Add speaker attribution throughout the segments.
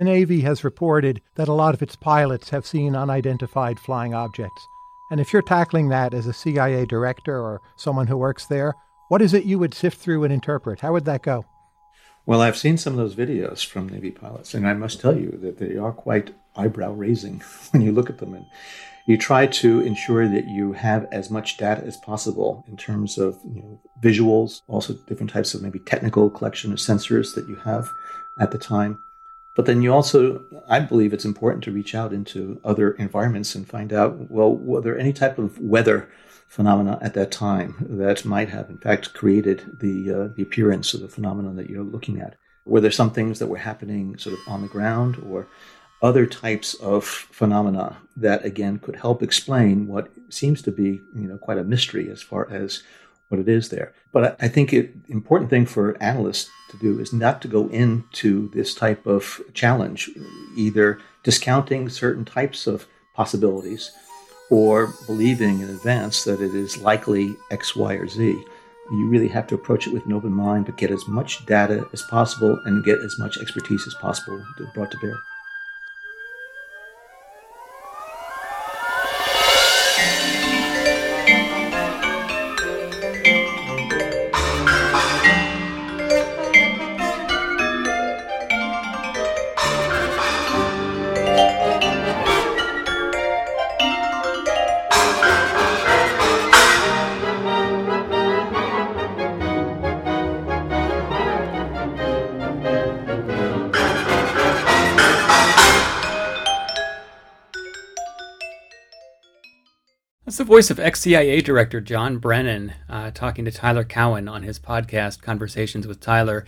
Speaker 1: The Navy has reported that a lot of its pilots have seen unidentified flying objects. And if you're tackling that as a CIA director or someone who works there, what is it you would sift through and interpret? How would that go?
Speaker 2: Well, I've seen some of those videos from Navy pilots, and I must tell you that they are quite eyebrow raising when you look at them. And you try to ensure that you have as much data as possible in terms of you know, visuals, also different types of maybe technical collection of sensors that you have at the time. But then you also, I believe it's important to reach out into other environments and find out, well, were there any type of weather phenomena at that time that might have, in fact, created the, uh, the appearance of the phenomenon that you're looking at? Were there some things that were happening sort of on the ground or other types of phenomena that, again, could help explain what seems to be, you know, quite a mystery as far as what it is there. But I think the important thing for analysts to do is not to go into this type of challenge, either discounting certain types of possibilities or believing in advance that it is likely X, Y, or Z. You really have to approach it with an open mind, but get as much data as possible and get as much expertise as possible brought to bear.
Speaker 3: Voice of ex CIA Director John Brennan uh, talking to Tyler Cowen on his podcast, Conversations with Tyler,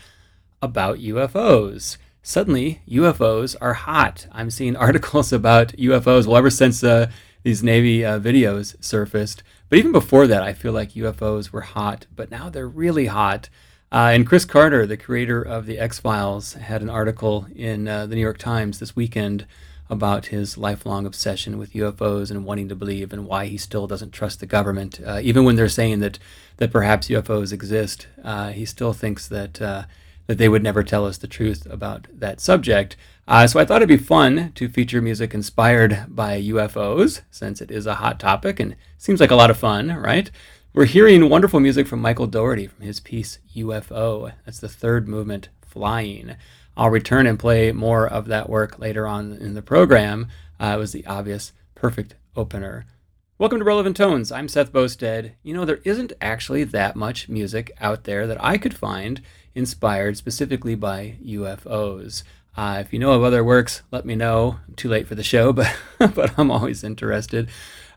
Speaker 3: about UFOs. Suddenly, UFOs are hot. I'm seeing articles about UFOs, well, ever since uh, these Navy uh, videos surfaced. But even before that, I feel like UFOs were hot, but now they're really hot. Uh, and Chris Carter, the creator of The X Files, had an article in uh, the New York Times this weekend about his lifelong obsession with UFOs and wanting to believe, and why he still doesn't trust the government, uh, even when they're saying that that perhaps UFOs exist. Uh, he still thinks that uh, that they would never tell us the truth about that subject. Uh, so I thought it'd be fun to feature music inspired by UFOs, since it is a hot topic and seems like a lot of fun, right? We're hearing wonderful music from Michael Daugherty from his piece UFO. That's the third movement, Flying. I'll return and play more of that work later on in the program. Uh, it was the obvious, perfect opener. Welcome to Relevant Tones. I'm Seth Boustead. You know, there isn't actually that much music out there that I could find inspired specifically by UFOs. Uh, if you know of other works, let me know. I'm too late for the show, but but I'm always interested.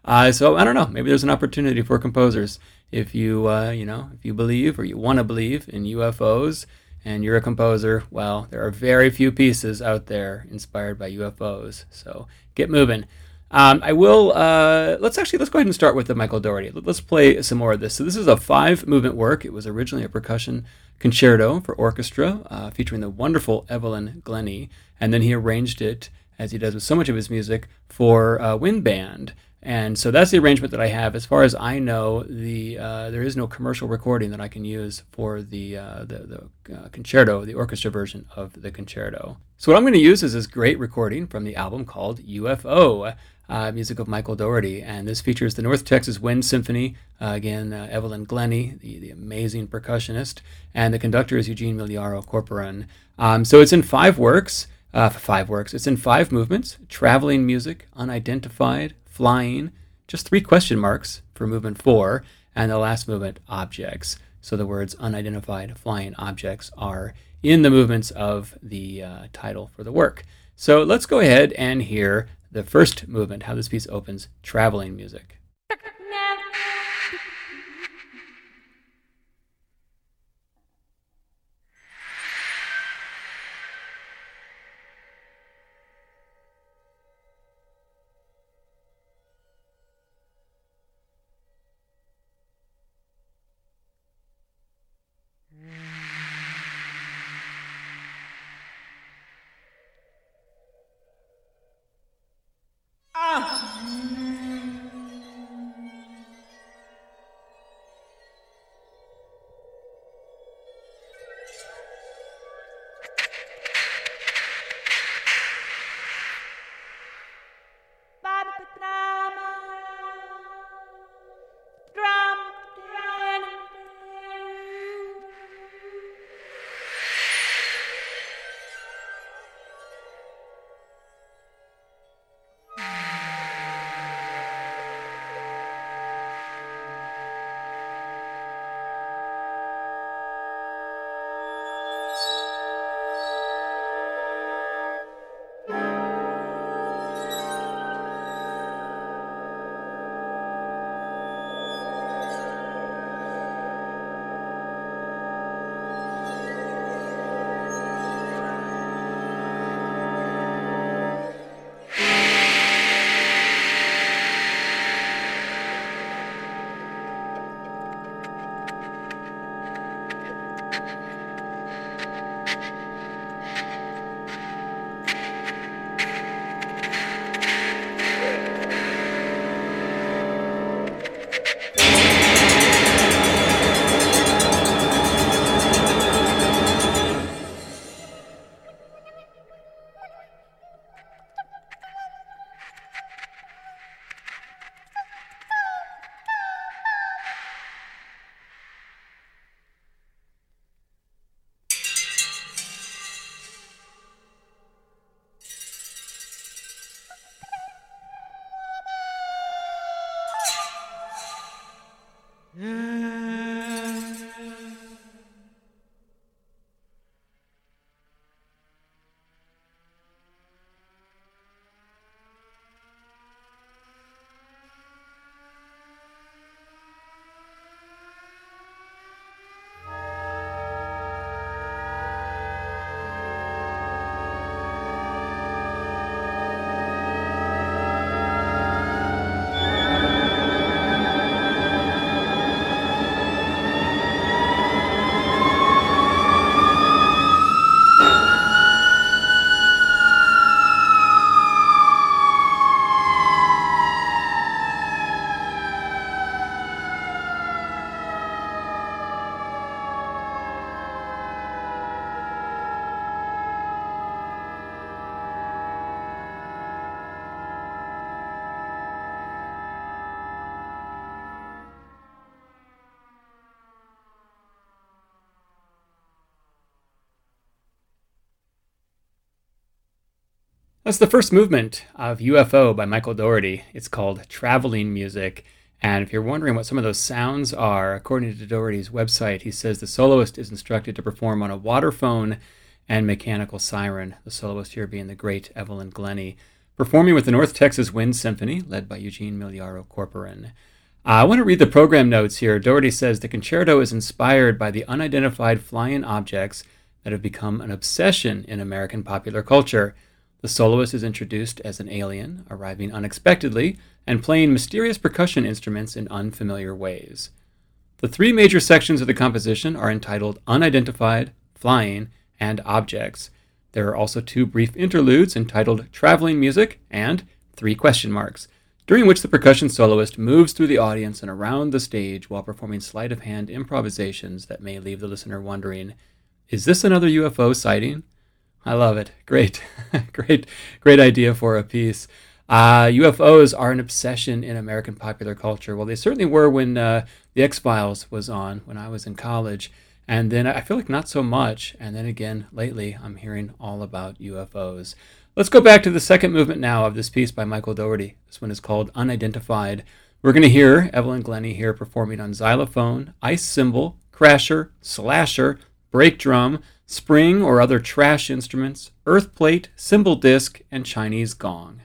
Speaker 3: Uh, so I don't know. Maybe there's an opportunity for composers. If you uh, you know if you believe or you want to believe in UFOs, and you're a composer, well, there are very few pieces out there inspired by UFOs. So get moving. Um, I will. Uh, let's actually let's go ahead and start with the Michael Daugherty. Let's play some more of this. So this is a five movement work. It was originally a percussion concerto for orchestra, uh, featuring the wonderful Evelyn Glennie, and then he arranged it as he does with so much of his music for uh, wind band. And so that's the arrangement that I have. As far as I know, the uh, there is no commercial recording that I can use for the uh, the, the uh, concerto, the orchestra version of the concerto. So what I'm going to use is this great recording from the album called UFO, uh, music of Michael Daugherty, and this features the North Texas Wind Symphony. Uh, again, uh, Evelyn Glennie, the, the amazing percussionist, and the conductor is Eugene Migliaro Corporon. Um, so it's in five works. five works. It's in five movements: traveling music, unidentified flying, just three question marks for movement four, and the last movement, objects. So the words unidentified flying objects are in the movements of the uh, title for the work. So let's go ahead and hear the first movement, how this piece opens, traveling music. That's the first movement of UFO by Michael Daugherty. It's called Traveling Music. And if you're wondering what some of those sounds are, according to Daugherty's website, he says the soloist is instructed to perform on a waterphone and mechanical siren, the soloist here being the great Evelyn Glennie, performing with the North Texas Wind Symphony, led by Eugene Migliaro Corporon. Uh, I want to read the program notes here. Daugherty says the concerto is inspired by the unidentified flying objects that have become an obsession in American popular culture. The soloist is introduced as an alien, arriving unexpectedly and playing mysterious percussion instruments in unfamiliar ways. The three major sections of the composition are entitled Unidentified, Flying, and Objects. There are also two brief interludes entitled Traveling Music and Three Question Marks, during which the percussion soloist moves through the audience and around the stage while performing sleight of hand improvisations that may leave the listener wondering is this another UFO sighting? I love it. Great, great, great idea for a piece. Uh, UFOs are an obsession in American popular culture. Well, they certainly were when uh, The X Files was on when I was in college. And then I feel like not so much. And then again, lately, I'm hearing all about UFOs. Let's go back to the second movement now of this piece by Michael Daugherty. This one is called Unidentified. We're going to hear Evelyn Glennie here performing on xylophone, ice cymbal, crasher, slasher, brake drum, spring or other trash instruments, earth plate, cymbal disc, and Chinese gong.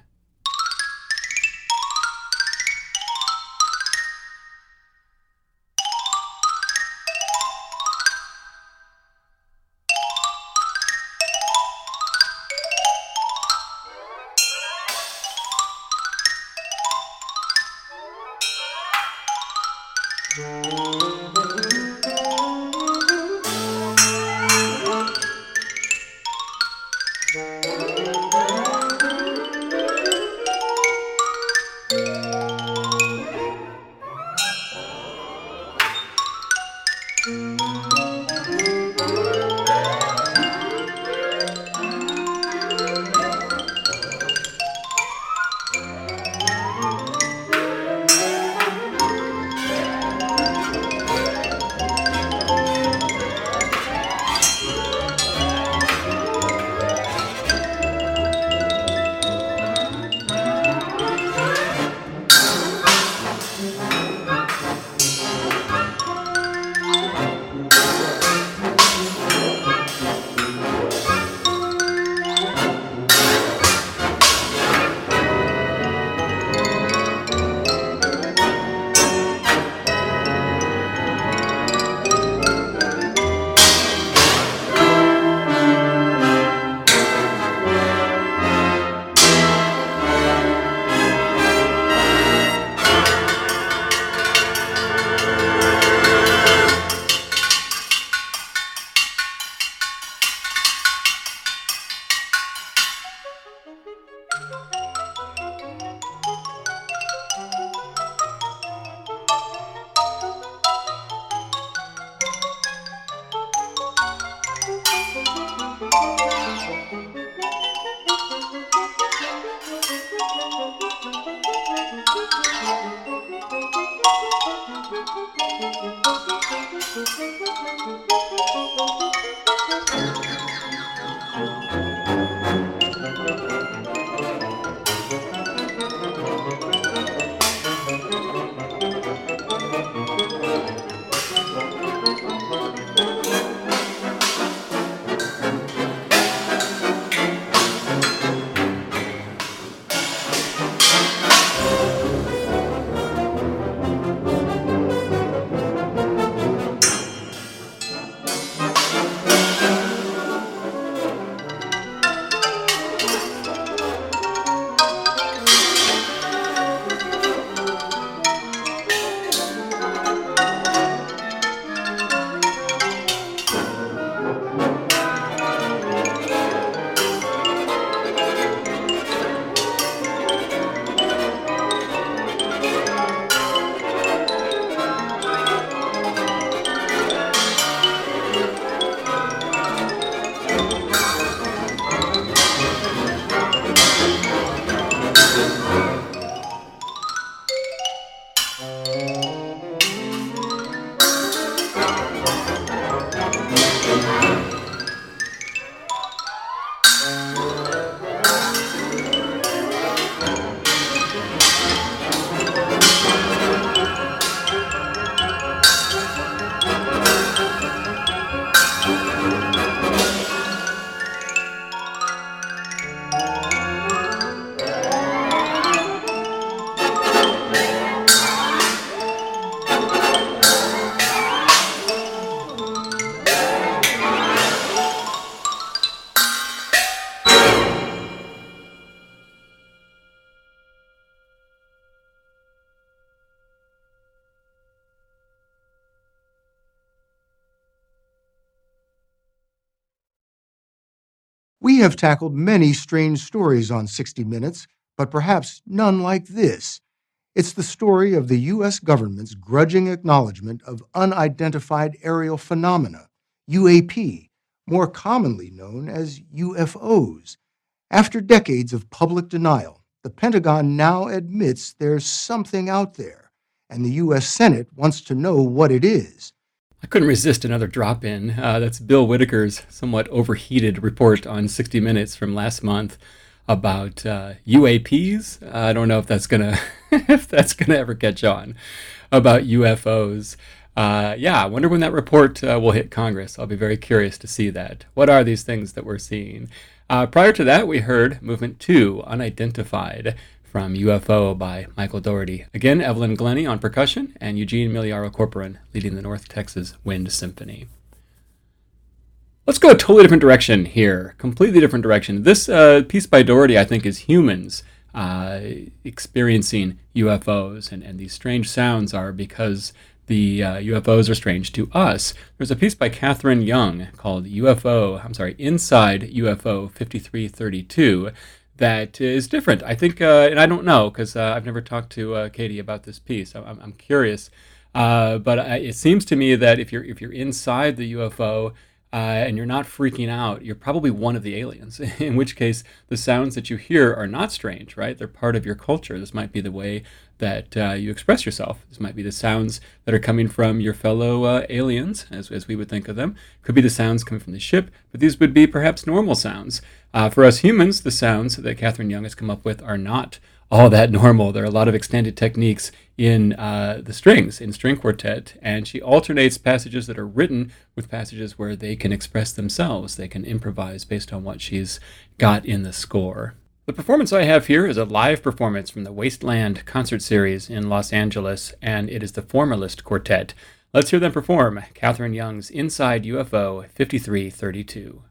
Speaker 4: Have tackled many strange stories on 60 Minutes, but perhaps none like this. It's the story of the U.S. government's grudging acknowledgement of unidentified aerial phenomena, UAP, more commonly known as UFOs. After decades of public denial, the Pentagon now admits there's something out there, and the U.S. Senate wants to know what it is.
Speaker 3: I couldn't resist another drop in. Uh, that's Bill Whitaker's somewhat overheated report on 60 Minutes from last month about uh, UAPs. I don't know if that's gonna if that's gonna ever catch on about UFOs. Uh, yeah, I wonder when that report uh, will hit Congress. I'll be very curious to see that. What are these things that we're seeing? Uh, prior to that, we heard Movement 2, Unidentified, from UFO by Michael Daugherty. Again, Evelyn Glennie on percussion and Eugene Migliaro Corporon leading the North Texas Wind Symphony. Let's go a totally different direction here, completely different direction. This uh, piece by Daugherty, I think, is humans uh, experiencing UFOs, and, and these strange sounds are because the uh, UFOs are strange to us. There's a piece by Catherine Young called UFO, I'm sorry, Inside UFO 5332 that is different. I think, uh, and I don't know because uh, I've never talked to uh, Katie about this piece. I'm, I'm curious, uh, but it seems to me that if you're if you're inside the UFO, uh, and you're not freaking out, you're probably one of the aliens. In which case, the sounds that you hear are not strange, right? They're part of your culture. This might be the way that uh, you express yourself. This might be the sounds that are coming from your fellow uh, aliens, as, as we would think of them. Could be the sounds coming from the ship, but these would be perhaps normal sounds. Uh, for us humans, the sounds that Catherine Young has come up with are not all that normal. There are a lot of extended techniques in uh, the strings, in string quartet, and she alternates passages that are written with passages where they can express themselves. They can improvise based on what she's got in the score. The performance I have here is a live performance from the Wasteland concert series in Los Angeles, and it is the Formalist Quartet. Let's hear them perform Catherine Young's Inside UFO 5332.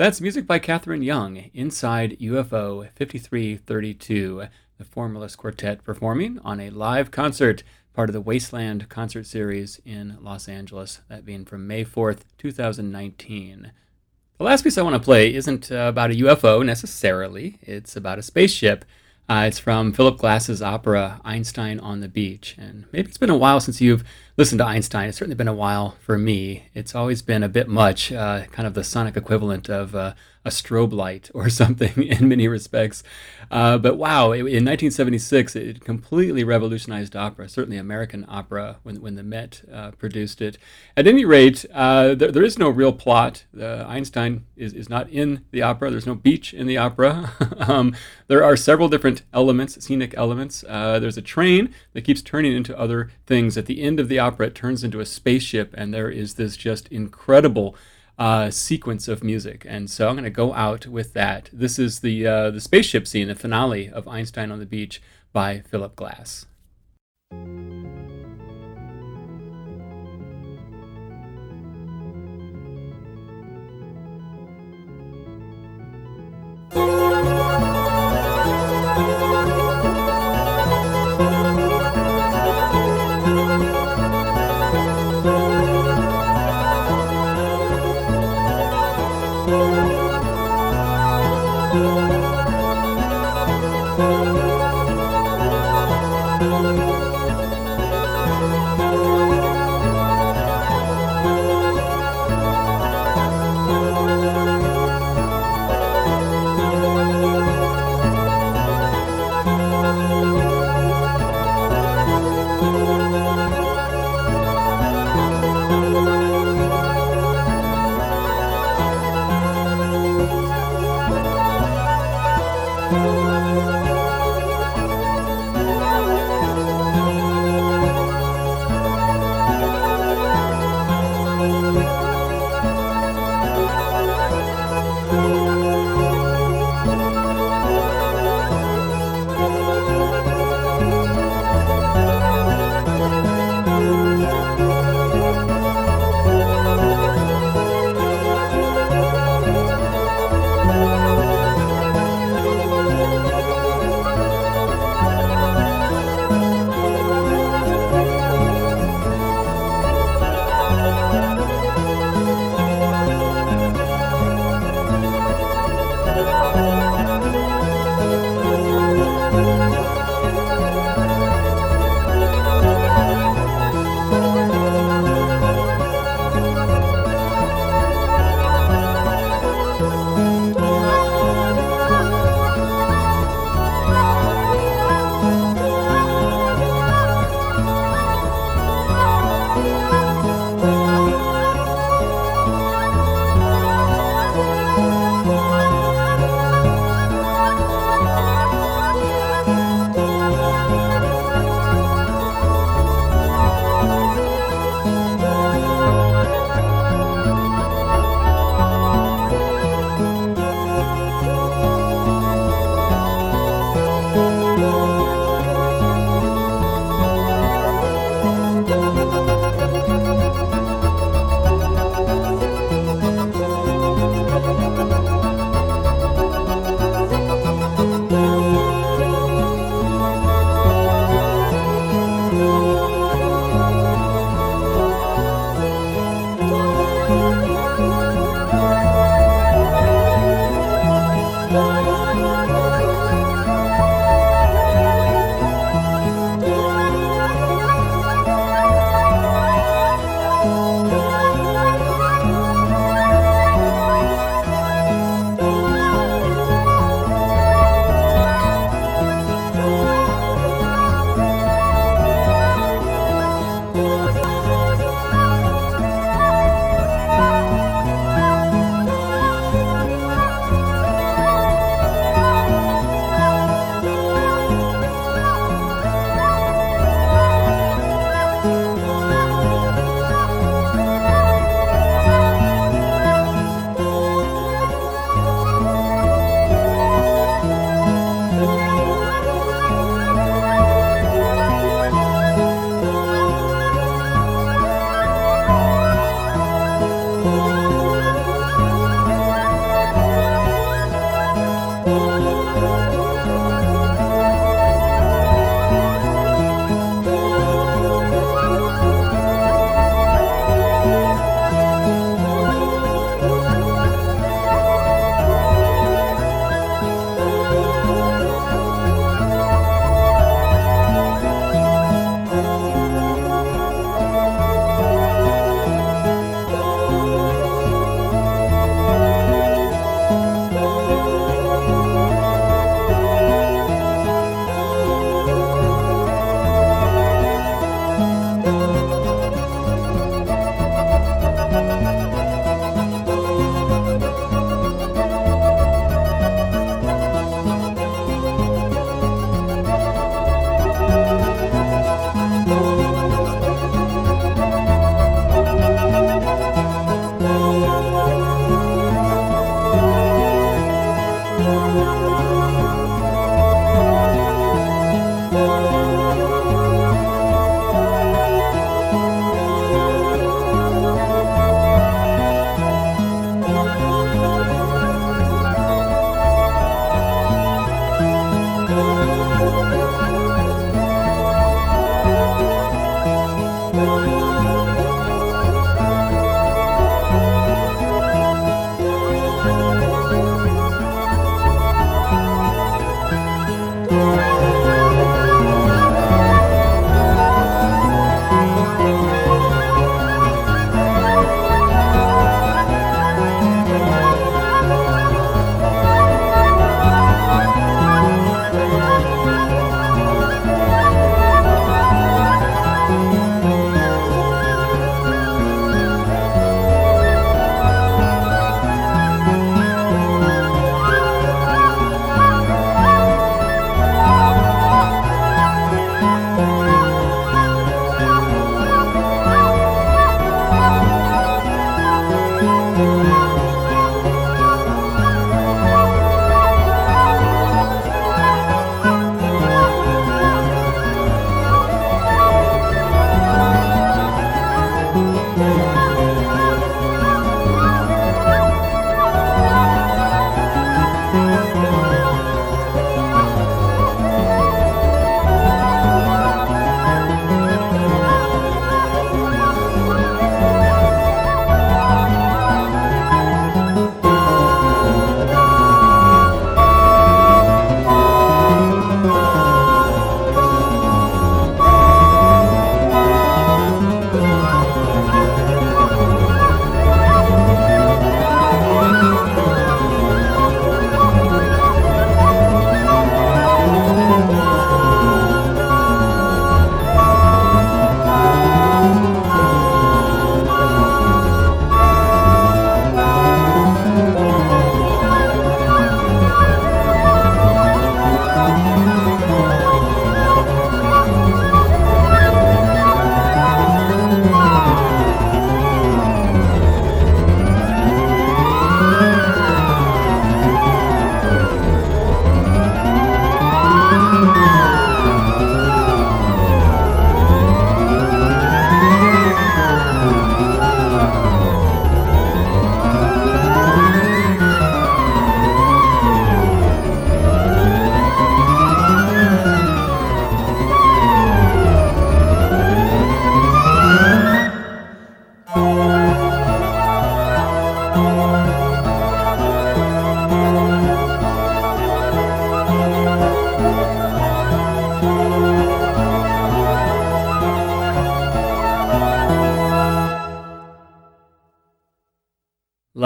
Speaker 3: That's music by Catherine Young, Inside UFO 5332, the Formalist Quartet performing on a live concert, part of the Wasteland concert series in Los Angeles, that being from May 4th, 2019. The last piece I want to play isn't about a UFO necessarily, it's about a spaceship. Uh, it's from Philip Glass's opera Einstein on the Beach. And maybe it's been a while since you've listened to Einstein. It's certainly been a while for me. It's always been a bit much, uh, kind of the sonic equivalent of uh, a strobe light or something in many respects. Uh, but wow, in 1976, it completely revolutionized opera, certainly American opera, when, when the Met uh, produced it. At any rate, uh, there, there is no real plot. Einstein is, is not in the opera, there's no beach in the opera. um, there are several different elements, scenic elements. Uh, there's a train that keeps turning into other things. At the end of the opera, it turns into a spaceship, and there is this just incredible uh, sequence of music. And so I'm going to go out with that. This is the uh, the spaceship scene, the finale of Einstein on the Beach by Philip Glass.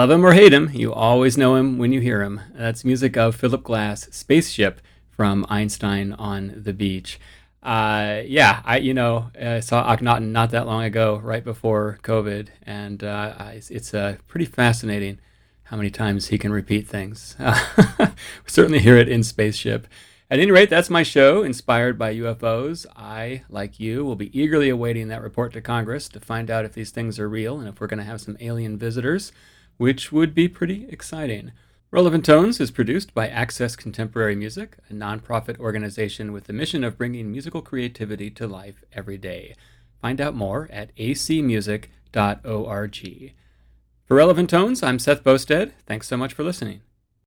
Speaker 3: Love him or hate him, you always know him when you hear him. That's music of Philip Glass, Spaceship from Einstein on the Beach. Uh, yeah, I you know I saw Akhenaten not that long ago, right before COVID, and uh, it's, it's uh, pretty fascinating how many times he can repeat things. certainly hear it in Spaceship. At any rate, that's my show, inspired by UFOs. I, like you, will be eagerly awaiting that report to Congress to find out if these things are real and if we're going to have some alien visitors which would be pretty exciting. Relevant Tones is produced by Access Contemporary Music, a nonprofit organization with the mission of bringing musical creativity to life every day. Find out more at acmusic.org. For Relevant Tones, I'm Seth Boustead. Thanks so much for listening.